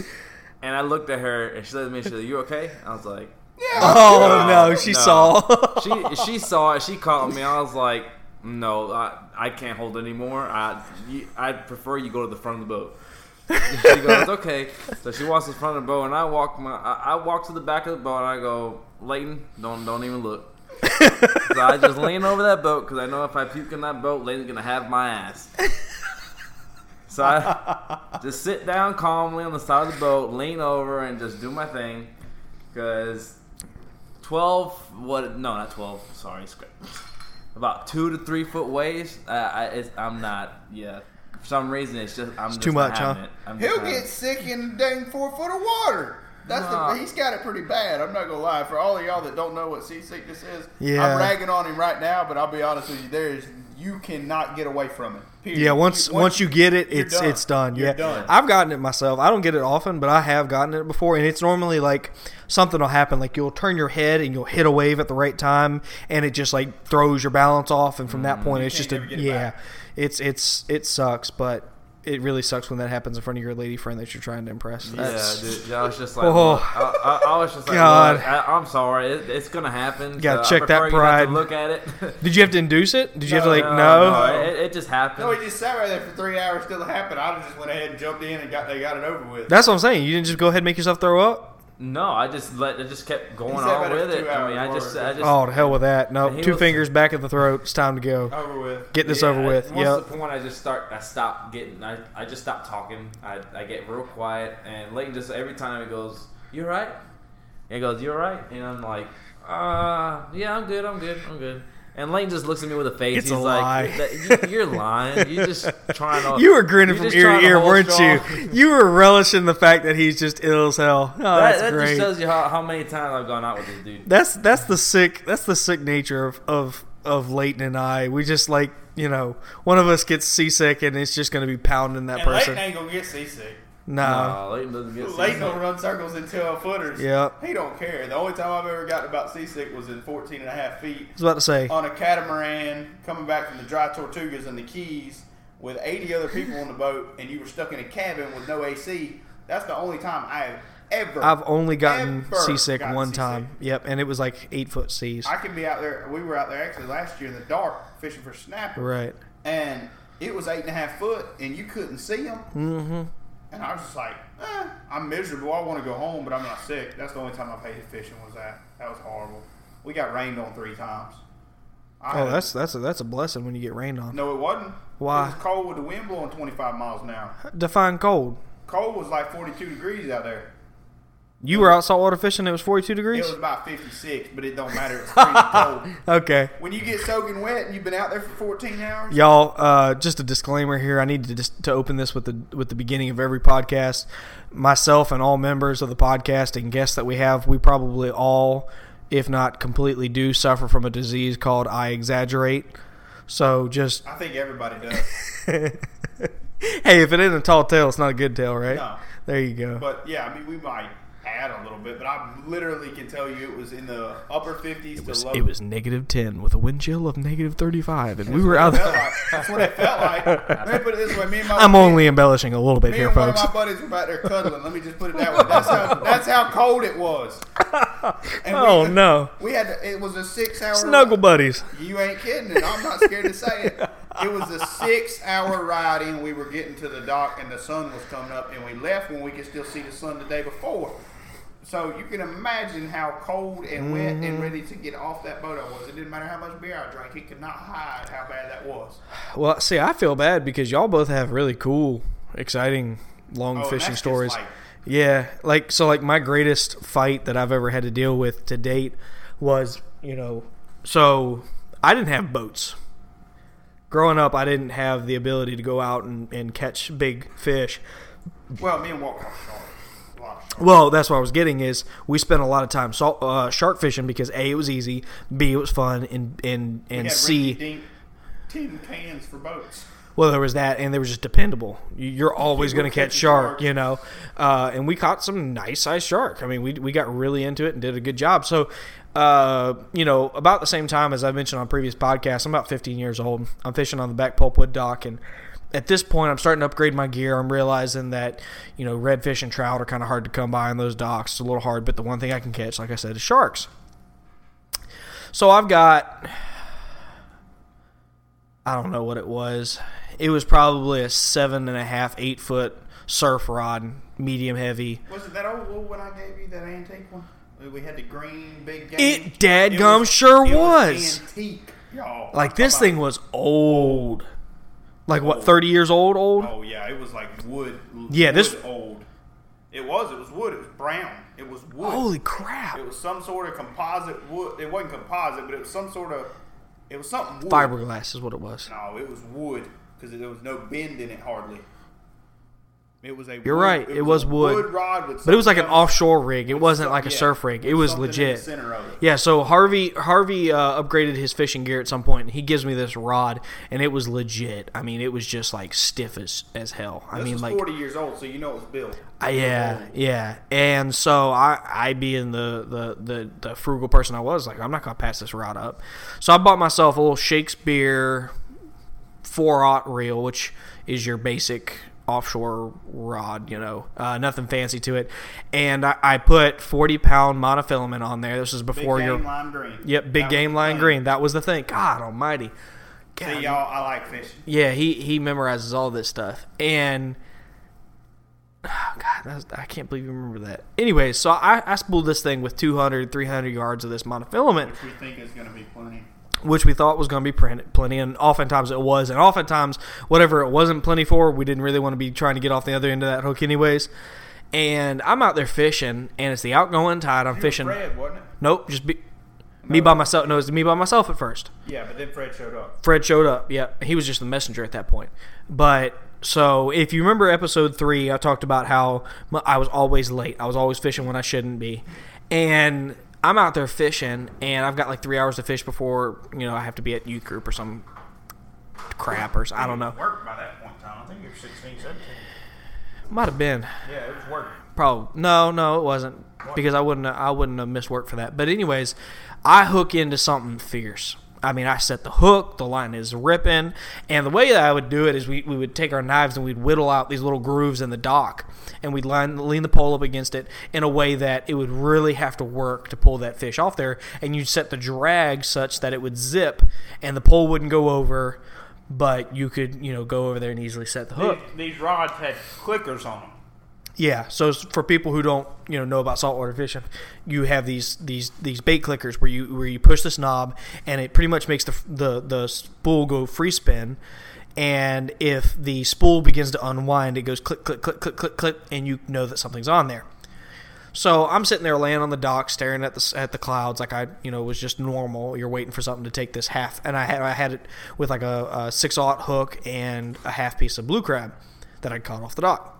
Speaker 4: And I looked at her, and she looked at me. and She said, "You okay?" I was like,
Speaker 2: Oh no, she
Speaker 4: no.
Speaker 2: saw.
Speaker 4: "She she saw it. She caught me." I was like, "No, I, I can't hold it anymore. I you, I prefer you go to the front of the boat." she goes, "Okay." So she walks to the front of the boat, and I walk my I, I walk to the back of the boat, and I go, "Leighton, don't don't even look." So I just lean over that boat because I know if I puke in that boat, Lane's gonna have my ass. So I just sit down calmly on the side of the boat, lean over, and just do my thing. Because 12, what, no, not 12, sorry, scra- about two to three foot waves, uh, I, it's, I'm not, yeah. For some reason, it's just, I'm just
Speaker 2: too much, huh?
Speaker 4: it. I'm
Speaker 3: He'll get sick in dang four foot of water. That's
Speaker 4: Nah.
Speaker 3: the he's got it pretty bad. I'm not gonna lie. For all of y'all that don't know what seasickness is,
Speaker 2: Yeah.
Speaker 3: I'm ragging on him right now. But I'll be honest with you, there is you cannot get away from it. Period.
Speaker 2: Yeah, once once you get it, it's it's done.
Speaker 3: You're
Speaker 2: yeah,
Speaker 3: done.
Speaker 2: I've gotten it myself. I don't get it often, but I have gotten it before, and it's normally like something will happen. Like you'll turn your head and you'll hit a wave at the right time, and it just like throws your balance off, and from that point, it's
Speaker 3: Mm,
Speaker 2: just a
Speaker 3: it
Speaker 2: yeah.
Speaker 3: back.
Speaker 2: It's it's it sucks, but it really sucks when that happens in front of your lady friend that you're trying to impress.
Speaker 4: Yeah, dude, yeah, I was just like,
Speaker 2: Oh.
Speaker 4: look, I, I, I was just like,
Speaker 2: God.
Speaker 4: look, I, I'm sorry, it, it's gonna happen.
Speaker 2: You gotta
Speaker 4: so I
Speaker 2: check that
Speaker 4: prefer you not to
Speaker 2: pride.
Speaker 4: Look at it.
Speaker 2: Did you have to induce it? Did you have to like
Speaker 4: no,
Speaker 2: no?
Speaker 4: no, it, it just happened.
Speaker 3: No, he just sat right there for three hours Still happened. I just went ahead and jumped in and got they got it over with.
Speaker 2: That's what I'm saying. You didn't just go ahead and make yourself throw up.
Speaker 4: No, I just let it just kept going
Speaker 3: said
Speaker 4: on with it. I mean, I just. I just.
Speaker 2: Oh, to hell with that. No, two
Speaker 4: was-
Speaker 2: fingers back at the throat. It's time to go.
Speaker 3: Over with.
Speaker 2: Get this
Speaker 4: Yeah,
Speaker 2: over with.
Speaker 4: Once
Speaker 2: Yep.
Speaker 4: the point I just start, I stop getting, I, I just stop talking. I, I get real quiet, and Leighton just every time he goes, "You all right?" And he goes, "You right?" And I'm like, "Uh, yeah, I'm good, I'm good, I'm good." And Leighton just looks at me with a face.
Speaker 2: It's
Speaker 4: He's
Speaker 2: a
Speaker 4: like,
Speaker 2: lie.
Speaker 4: You, "You're lying. You're just trying to."
Speaker 2: You were grinning from ear to ear, weren't
Speaker 4: strong."
Speaker 2: you? You were relishing the fact that he's just ill as hell. Oh,
Speaker 4: That,
Speaker 2: that's
Speaker 4: that
Speaker 2: great.
Speaker 4: just shows you how, how many times I've gone out with this dude.
Speaker 2: that's that's the sick that's the sick nature of of of Leighton and I. We just like you know one of us gets seasick and it's just going to be pounding that
Speaker 3: And
Speaker 2: person.
Speaker 3: Leighton ain't gonna get seasick.
Speaker 2: No,
Speaker 4: No, Leighton doesn't get
Speaker 3: Leighton
Speaker 4: seasick.
Speaker 3: will run circles in 12 footers.
Speaker 2: Yep.
Speaker 3: He don't care. The only time I've ever gotten about seasick was in 14 and a half feet
Speaker 2: I was about to say.
Speaker 3: on a catamaran coming back from the dry Tortugas and the Keys with 80 other people on the boat and you were stuck in a cabin with no AC. That's the only time I have ever.
Speaker 2: I've only gotten seasick
Speaker 3: gotten
Speaker 2: one
Speaker 3: seasick.
Speaker 2: time. Yep, and it was like eight foot seas.
Speaker 3: I could be out there. We were out there actually last year in the dark fishing for snapper.
Speaker 2: Right.
Speaker 3: and it was eight and a half foot, and you couldn't see them. Mm-hmm. And I was just like, eh, I'm miserable. I want to go home, but I'm not sick. That's the only time I've hated fishing was that. That was horrible. We got rained on three times. I
Speaker 2: Oh,
Speaker 3: had-
Speaker 2: that's that's a, that's a blessing when you get rained on.
Speaker 3: no, it wasn't.
Speaker 2: Why?
Speaker 3: It was cold with the wind blowing 25 miles an hour.
Speaker 2: Define cold.
Speaker 3: Cold was like 42 degrees out there.
Speaker 2: You were out saltwater fishing. It was forty two degrees.
Speaker 3: It was about 56, but it don't matter. It's freezing cold.
Speaker 2: Okay.
Speaker 3: When you get soaking wet and you've been out there for 14 hours,
Speaker 2: Y'all, uh, just a disclaimer here. I need to just to open this with the with the beginning of every podcast. Myself and all members of the podcast and guests that we have, we probably all, if not completely, do suffer from a disease called I exaggerate. So just
Speaker 3: I think everybody does.
Speaker 2: hey, if it ain't a tall tale, it's not a good tale, right?
Speaker 3: No.
Speaker 2: There you go.
Speaker 3: But yeah, I mean, we might add a little bit, but I literally can tell you it was in the upper 50s
Speaker 2: It
Speaker 3: to
Speaker 2: was,
Speaker 3: low.
Speaker 2: it was negative ten with a wind chill of negative thirty five, and we were out there.
Speaker 3: like. That's what it felt like. Let me put it this way: me and my
Speaker 2: I'm
Speaker 3: me-
Speaker 2: only embellishing a little bit here,
Speaker 3: and one of
Speaker 2: folks.
Speaker 3: my buddies were back there cuddling. Let me just put it that way. That's how that's how cold it was. And
Speaker 2: Oh
Speaker 3: we,
Speaker 2: no,
Speaker 3: We had to, it was a six hour
Speaker 2: snuggle buddies.
Speaker 3: You ain't kidding, and I'm not scared to say it. It was a six-hour ride and We were getting to the dock, and the sun was coming up, and we left when we could still see the sun the day before. So you can imagine how cold and wet
Speaker 2: Mm-hmm.
Speaker 3: and ready to get off that boat I was. It didn't matter how much beer I drank; it could not hide how bad that was.
Speaker 2: Well, see, I feel bad because y'all both have really cool, exciting, long
Speaker 3: Oh,
Speaker 2: fishing stories.
Speaker 3: like-
Speaker 2: yeah, like so, like my greatest fight that I've ever had to deal with to date was, you know, so I didn't have boats. Growing up, I didn't have the ability to go out and, and catch big fish.
Speaker 3: Well, me and Walt caught sharks. A lot of sharks.
Speaker 2: Well, that's what I was getting is we spent a lot of time salt, uh, shark fishing because a it was easy, b it was fun, and and and c
Speaker 3: rinky-dink tin cans for boats.
Speaker 2: Well, there was that, and they were just dependable. You- You're always going to catch
Speaker 3: catching
Speaker 2: shark, you know. Uh, and we caught some nice sized shark. I mean, we we got really into it and did a good job. So, uh, you know, about the same time as I mentioned on previous podcasts, I'm about 15 years old. I'm fishing on the back Pulpwood dock, and at this point, I'm starting to upgrade my gear. I'm realizing that you know redfish and trout are kind of hard to come by on those docks. It's a little hard, but the one thing I can catch, like I said, is sharks. So I've got I don't know what it was. It was probably a seven and a half, eight foot surf rod, medium heavy.
Speaker 3: Was it that old one I gave you, that antique one? We had the green big game.
Speaker 2: It dadgum sure
Speaker 3: it
Speaker 2: was.
Speaker 3: antique, y'all.
Speaker 2: Like this thing was old. Like what, thirty years old? Old?
Speaker 3: Oh yeah, it was like wood.
Speaker 2: Yeah, this-
Speaker 3: old. It was. It was wood. It was brown. It was wood.
Speaker 2: Holy crap!
Speaker 3: It was some sort of composite wood. It wasn't composite, but it was some sort of. It was something wood.
Speaker 2: Fiberglass is what it was.
Speaker 3: No, it was wood because there was no bend in it hardly. It was a.
Speaker 2: You're
Speaker 3: wood-
Speaker 2: right, it was
Speaker 3: a
Speaker 2: wood.
Speaker 3: rod with.
Speaker 2: But it was like an offshore rig. It wasn't
Speaker 3: some-
Speaker 2: like a
Speaker 3: yeah,
Speaker 2: surf rig. It was legit.
Speaker 3: the center of it.
Speaker 2: Yeah, so Harvey Harvey uh, upgraded his fishing gear at some point, and he gives me this rod, and it was legit. I mean, it was just like stiff as as hell. I
Speaker 3: This
Speaker 2: mean,
Speaker 3: was
Speaker 2: like
Speaker 3: 40 years old, so you know it was built.
Speaker 2: Uh, yeah, yeah. And so I, I being the, the, the, the frugal person I was, like, I'm not going to pass this rod up. So I bought myself a little Shakespeare 4 aught reel, which is your basic offshore rod, you know, uh, nothing fancy to it. And I, I put 40 pound monofilament on there. This is
Speaker 3: Big
Speaker 2: before
Speaker 3: game
Speaker 2: your.
Speaker 3: line green.
Speaker 2: Yep, big
Speaker 3: That
Speaker 2: game line green. That was the thing. God almighty. God,
Speaker 3: See, y'all, I like fishing.
Speaker 2: yeah, he he memorizes all this stuff, and God, that's, I can't believe you remember that. Anyways, so I, I spooled this thing with 200, 300 yards of this monofilament,
Speaker 3: Which we think is going to be plenty.
Speaker 2: Which we thought was going to be plenty, and oftentimes it was. And oftentimes, whatever it wasn't plenty for, we didn't really want to be trying to get off the other end of that hook, anyways. And I'm out there fishing, and it's the outgoing tide. I'm fishing.
Speaker 3: Fred, wasn't it?
Speaker 2: Nope, just be, me by myself. No, it was me by myself at first.
Speaker 3: Yeah, but then Fred showed up.
Speaker 2: Fred showed up. Yeah, he was just the messenger at that point. But so if you remember episode three, I talked about how I was always late. I was always fishing when I shouldn't be, and I'm out there fishing, and I've got like three hours to fish before you know I have to be at youth group or some crap or I don't know.
Speaker 3: Work by that point in time. I think you were 16, 17.
Speaker 2: Might have been.
Speaker 3: Yeah, it was working.
Speaker 2: Probably no, no, it wasn't because I wouldn't I wouldn't have missed work for that. But anyways, I hook into something fierce. I mean, I set the hook, the line is ripping, and the way that I would do it is we, we would take our knives and we'd whittle out these little grooves in the dock, and we'd line, lean the pole up against it in a way that it would really have to work to pull that fish off there, and you'd set the drag such that it would zip, and the pole wouldn't go over, but you could you know go over there and easily set the hook.
Speaker 3: These, these rods had clickers on them.
Speaker 2: Yeah, so for people who don't, you know, know about saltwater fishing, you have these these these bait clickers where you where you push this knob and it pretty much makes the the the spool go free spin, and if the spool begins to unwind, it goes click click click click click click, and you know that something's on there. So I'm sitting there laying on the dock, staring at the at the clouds, like I you know was just normal. You're waiting for something to take this half, and I had I had it with like a, a six aught hook and a half piece of blue crab that I caught off the dock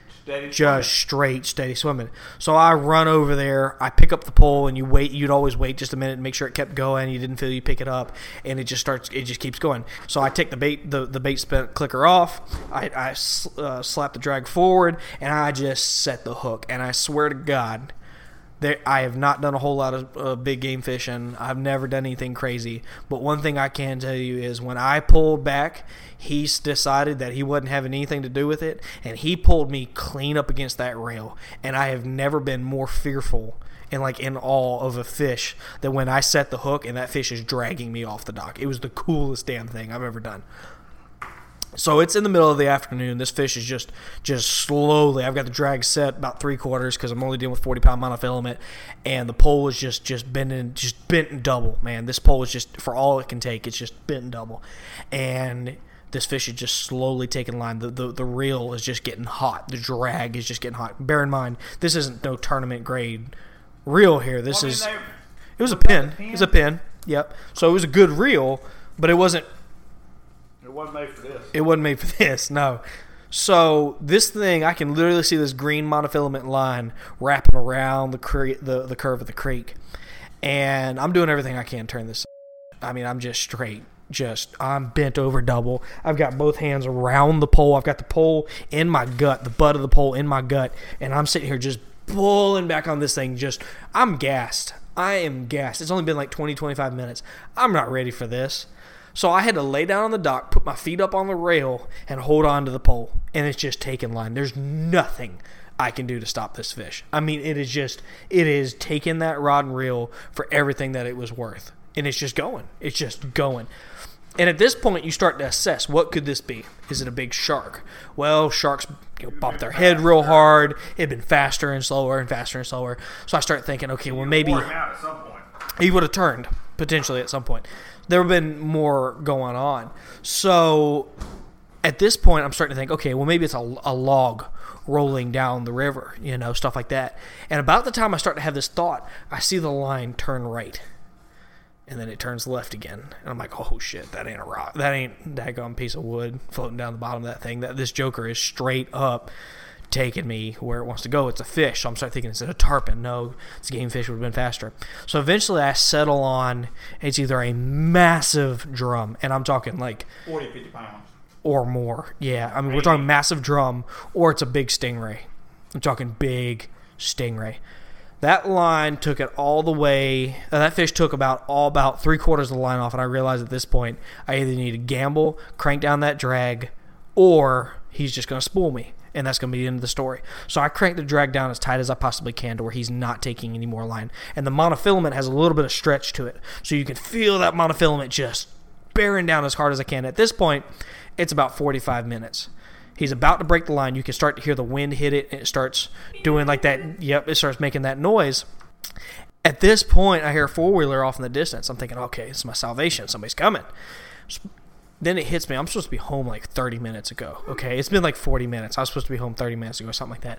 Speaker 3: steady.
Speaker 2: just straight steady swimming. So I run over there, I pick up the pole, and you wait. You'd always wait just a minute and make sure it kept going. You didn't feel you pick it up, and it just starts. It just keeps going. So I take the bait the the bait spin clicker off. I I uh, slap the drag forward, and I just set the hook. And I swear to God. There, I have not done a whole lot of uh, big game fishing. I've never done anything crazy. But one thing I can tell you is when I pulled back, he decided that he wasn't having anything to do with it, and he pulled me clean up against that rail. And I have never been more fearful and like in awe of a fish than when I set the hook and that fish is dragging me off the dock. It was the coolest damn thing I've ever done. So it's in the middle of the afternoon. This fish is just just slowly. I've got the drag set about three quarters because I'm only dealing with 40 pound monofilament, and the pole is just just bending, just bent and double. Man, this pole is just for all it can take. It's just bent and double, and this fish is just slowly taking line. The, the the reel is just getting hot. The drag is just getting hot. Bear in mind, this isn't no tournament grade reel here. This
Speaker 3: I mean,
Speaker 2: is
Speaker 3: they-
Speaker 2: it was a
Speaker 3: was Penn.
Speaker 2: It was a Penn. Yep. So it was a good reel, but it wasn't
Speaker 3: it wasn't made for this.
Speaker 2: it wasn't made for this, no. So this thing, I can literally see this green monofilament line wrapping around the cre- the the curve of the creek, and I'm doing everything I can to turn this. I mean, I'm just straight, just I'm bent over double. I've got both hands around the pole. I've got the pole in my gut, the butt of the pole in my gut, and I'm sitting here just pulling back on this thing. Just I'm gassed. I am gassed. It's only been like 20, 25 minutes. I'm not ready for this. So I had to lay down on the dock, put my feet up on the rail, and hold on to the pole. And it's just taking line. There's nothing I can do to stop this fish. I mean, it is just, it is taking that rod and reel for everything that it was worth. And it's just going. It's just going. And at this point, you start to assess what could this be? Is it a big shark? Well, sharks you know, bump their head real hard. It'd been faster and slower and faster and slower. So I start thinking, okay, well maybe
Speaker 3: Wore him out at some point.
Speaker 2: he would have turned potentially at some point. There have been more going on. So at this point, I'm starting to think, okay, well, maybe it's a, a log rolling down the river, you know, stuff like that. And about the time I start to have this thought, I see the line turn right. And then it turns left again. And I'm like, oh shit, that ain't a rock. That ain't that daggone piece of wood floating down the bottom of that thing. That this joker is straight up taking me where it wants to go. It's a fish. So I'm starting thinking, is it a tarpon? No, it's a game fish would have been faster. So eventually I settle on it's either a massive drum, and I'm talking like
Speaker 3: 40, 50 pounds.
Speaker 2: or more. Yeah, I mean we're talking massive drum, or it's a big stingray. I'm talking big stingray. That line took it all the way. Uh, that fish took about all about three quarters of the line off, and I realized at this point I either need to gamble, crank down that drag, or he's just going to spool me. And that's going to be the end of the story. So I crank the drag down as tight as I possibly can to where he's not taking any more line. And the monofilament has a little bit of stretch to it. So you can feel that monofilament just bearing down as hard as I can. At this point, it's about 45 minutes. He's about to break the line. You can start to hear the wind hit it, and it starts doing like that. Yep, it starts making that noise. At this point, I hear a four wheeler off in the distance. I'm thinking, okay, it's my salvation. Somebody's coming. Then it hits me. I'm supposed to be home like 30 minutes ago. Okay, it's been like 40 minutes. I was supposed to be home 30 minutes ago or something like that.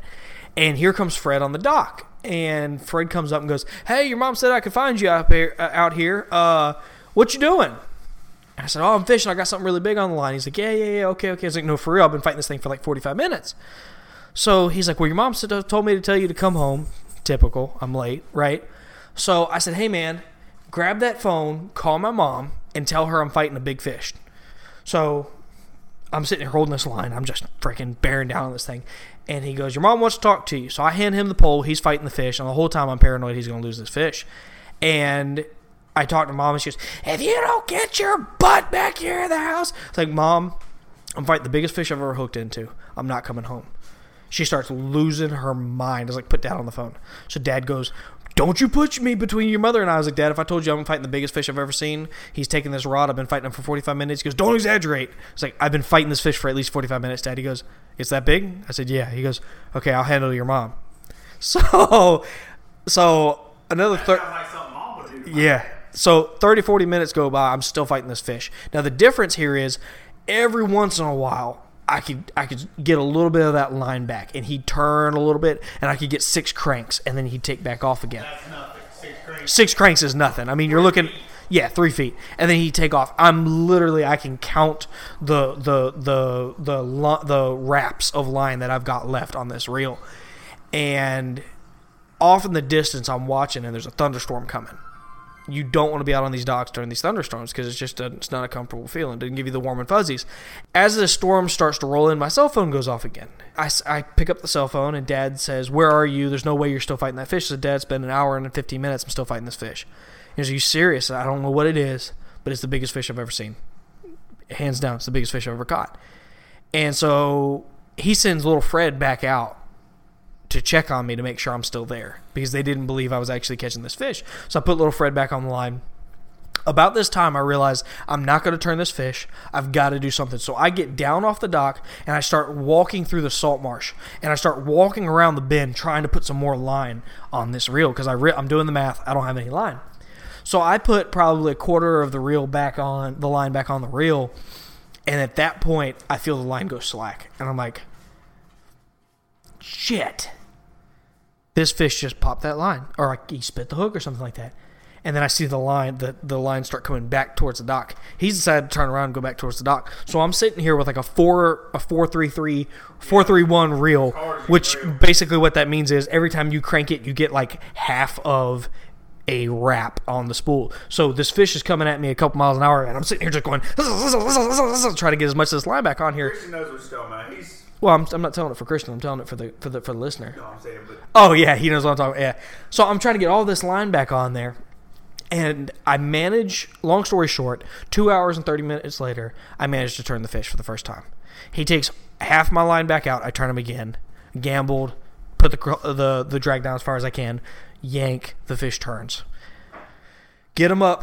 Speaker 2: And here comes Fred on the dock. And Fred comes up and goes, "Hey, your mom said I could find you out here. Uh, out here. Uh, what you doing?" And I said, "Oh, I'm fishing. I got something really big on the line." He's like, "Yeah, yeah, yeah. Okay, okay." I was like, "No, for real. I've been fighting this thing for like 45 minutes." So he's like, "Well, your mom said, told me to tell you to come home." Typical. I'm late, right? So I said, "Hey, man, grab that phone, call my mom, and tell her I'm fighting a big fish." So I'm sitting here holding this line. I'm just freaking bearing down on this thing. And he goes, Your mom wants to talk to you. So I hand him the pole. He's fighting the fish. And the whole time I'm paranoid he's going to lose this fish. And I talk to mom and she goes, If you don't get your butt back here in the house. It's like, Mom, I'm fighting the biggest fish I've ever hooked into. I'm not coming home. She starts losing her mind. I was like, Put dad on the phone. So dad goes, don't you put me between your mother and I. I was like, Dad, if I told you I'm fighting the biggest fish I've ever seen, he's taking this rod. I've been fighting him for 45 minutes. He goes, Don't exaggerate. It's like, I've been fighting this fish for at least 45 minutes, Dad. He goes, It's that big? I said, Yeah. He goes, Okay, I'll handle your mom. So, so another third.
Speaker 3: like something mom would do.
Speaker 2: Yeah. So 30, 40 minutes go by. I'm still fighting this fish. Now the difference here is every once in a while I could I could get a little bit of that line back and he'd turn a little bit and I could get six cranks and then he'd take back off again.
Speaker 3: That's nothing. Six cranks.
Speaker 2: Six cranks is nothing. I mean you're looking yeah, three feet, and then he'd take off. I'm literally, I can count the the the the the wraps of line that I've got left on this reel, and off in the distance, I'm watching, and there's a thunderstorm coming. You don't want to be out on these docks during these thunderstorms because it's just a, it's not a comfortable feeling. It doesn't give you the warm and fuzzies. As the storm starts to roll in, my cell phone goes off again. I pick up the cell phone and Dad says, "Where are you? There's no way you're still fighting that fish." I said, "Dad, it's been an hour and 15 minutes. I'm still fighting this fish." He goes, "Are you serious?" I don't know what it is, but it's the biggest fish I've ever seen. Hands down, it's the biggest fish I've ever caught. And so he sends little Fred back out to check on me to make sure I'm still there because they didn't believe I was actually catching this fish. So I put little Fred back on the line. About this time, I realize I'm not going to turn this fish. I've got to do something. So I get down off the dock and I start walking through the salt marsh and I start walking around the bend trying to put some more line on this reel because re- I'm doing the math. I don't have any line. So I put probably a quarter of the reel back on the line back on the reel, and at that point I feel the line go slack, and I'm like, shit. This fish just popped that line, or like he spit the hook or something like that. And then I see the line, the, the line start coming back towards the dock. He's decided to turn around and go back towards the dock. So I'm sitting here with like a four, a four three three, four three one reel, which basically what that means is every time you crank it, you get like half of a wrap on the spool. So this fish is coming at me a couple miles an hour, and I'm sitting here just going, trying to get as much of this line back on here.
Speaker 3: Knows what he's talking. He's,
Speaker 2: Well, I'm, I'm not telling it for Christian. I'm telling it for the for the for the listener.
Speaker 3: no, I'm saying, but
Speaker 2: Oh yeah, he knows what I'm talking. about. Yeah. So I'm trying to get all this line back on there, and I manage. Long story short, two hours and thirty minutes later, I managed to turn the fish for the first time. He takes half my line back out. I turn him again. Gambled, put the the the drag down as far as I can. Yank. The fish turns. Get him up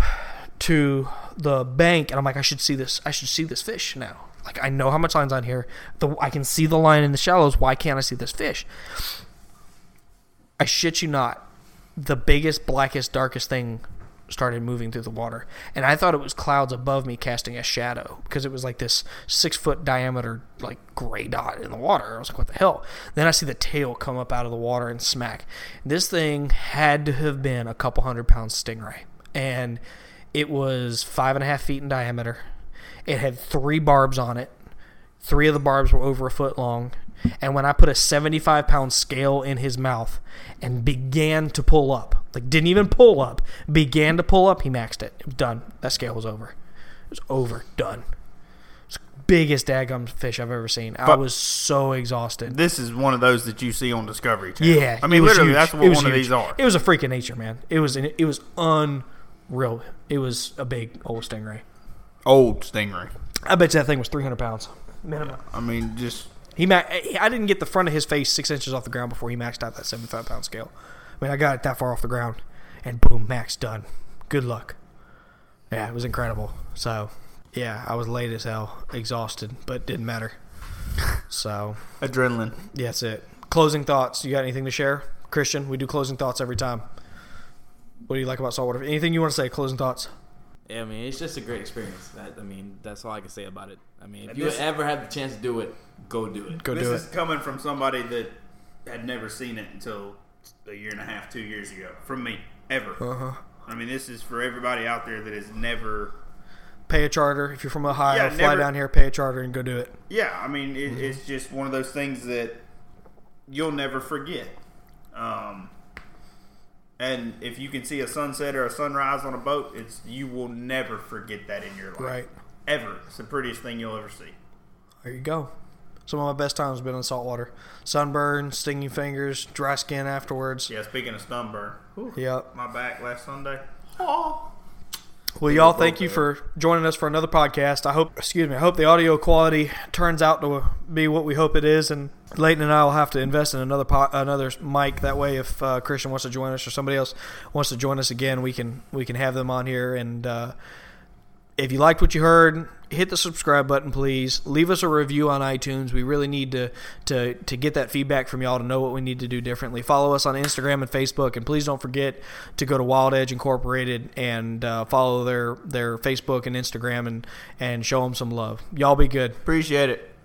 Speaker 2: to the bank, and I'm like, I should see this. I should see this fish now. Like I know how much line's on here. The I can see the line in the shallows. Why can't I see this fish? I shit you not, the biggest, blackest, darkest thing started moving through the water. And I thought it was clouds above me casting a shadow because it was like this six foot diameter, like gray dot in the water. I was like, what the hell? Then I see the tail come up out of the water and smack. This thing had to have been a couple hundred pounds stingray. And it was five and a half feet in diameter. It had three barbs on it. Three of the barbs were over a foot long. And when I put a 75 pound scale in his mouth and began to pull up, like didn't even pull up, began to pull up, he maxed it. It was done. That scale was over. It was over. Done. It's biggest daggum fish I've ever seen. I was so exhausted.
Speaker 3: this is one of those that you see on Discovery Channel.
Speaker 2: Yeah,
Speaker 3: I mean, literally,
Speaker 2: huge.
Speaker 3: that's what one of these are.
Speaker 2: It was a freak of nature, man. It was it was unreal. It was a big old stingray.
Speaker 3: Old stingray.
Speaker 2: I bet you that thing was 300 pounds minimum.
Speaker 3: I mean, just
Speaker 2: He ma- I didn't get the front of his face six inches off the ground before he maxed out that 75 pound scale. I mean, I got it that far off the ground, and boom, max done. Good luck. Yeah, it was incredible. So, yeah, I was late as hell, exhausted, but didn't matter. So,
Speaker 3: Adrenaline.
Speaker 2: yeah, that's it. Closing thoughts. You got anything to share, Christian? We do closing thoughts every time. What do you like about saltwater? Anything you want to say? Closing thoughts.
Speaker 4: Yeah, I mean, it's just a great experience. That, I mean, that's all I can say about it. I mean, if
Speaker 3: And
Speaker 4: you
Speaker 3: this-
Speaker 4: ever have the chance to do it, go do it.
Speaker 2: Go
Speaker 3: this
Speaker 2: do
Speaker 3: is
Speaker 2: it.
Speaker 3: coming from somebody that had never seen it until a year and a half, two years ago. From me, ever.
Speaker 2: Uh huh.
Speaker 3: I mean, this is for everybody out there that has never.
Speaker 2: Pay a charter if you're from Ohio.
Speaker 3: Yeah,
Speaker 2: fly
Speaker 3: never-
Speaker 2: down here, pay a charter, and go do it.
Speaker 3: Yeah, I mean, it, it's just one of those things that you'll never forget. Um, and if you can see a sunset or a sunrise on a boat, it's you will never forget that in your life.
Speaker 2: Right.
Speaker 3: Ever. It's the prettiest thing you'll ever see.
Speaker 2: There you go. Some of my best times have been in saltwater. Sunburn, stinging fingers, dry skin afterwards.
Speaker 3: Yeah. Speaking of sunburn, whew,
Speaker 2: Yep.
Speaker 3: my back last Sunday.
Speaker 2: Well, y'all, thank you for joining us for another podcast. I hope, excuse me, I hope the audio quality turns out to be what we hope it is. And Leighton and I will have to invest in another po- another mic. That way, if uh, Christian wants to join us or somebody else wants to join us again, we can we can have them on here. And uh, if you liked what you heard, hit the subscribe button, please. Leave us a review on iTunes. We really need to to to get that feedback from y'all to know what we need to do differently. Follow us on Instagram and Facebook, and please don't forget to go to Wild Edge Incorporated and uh, follow their their Facebook and Instagram and and show them some love. Y'all be good.
Speaker 3: Appreciate it.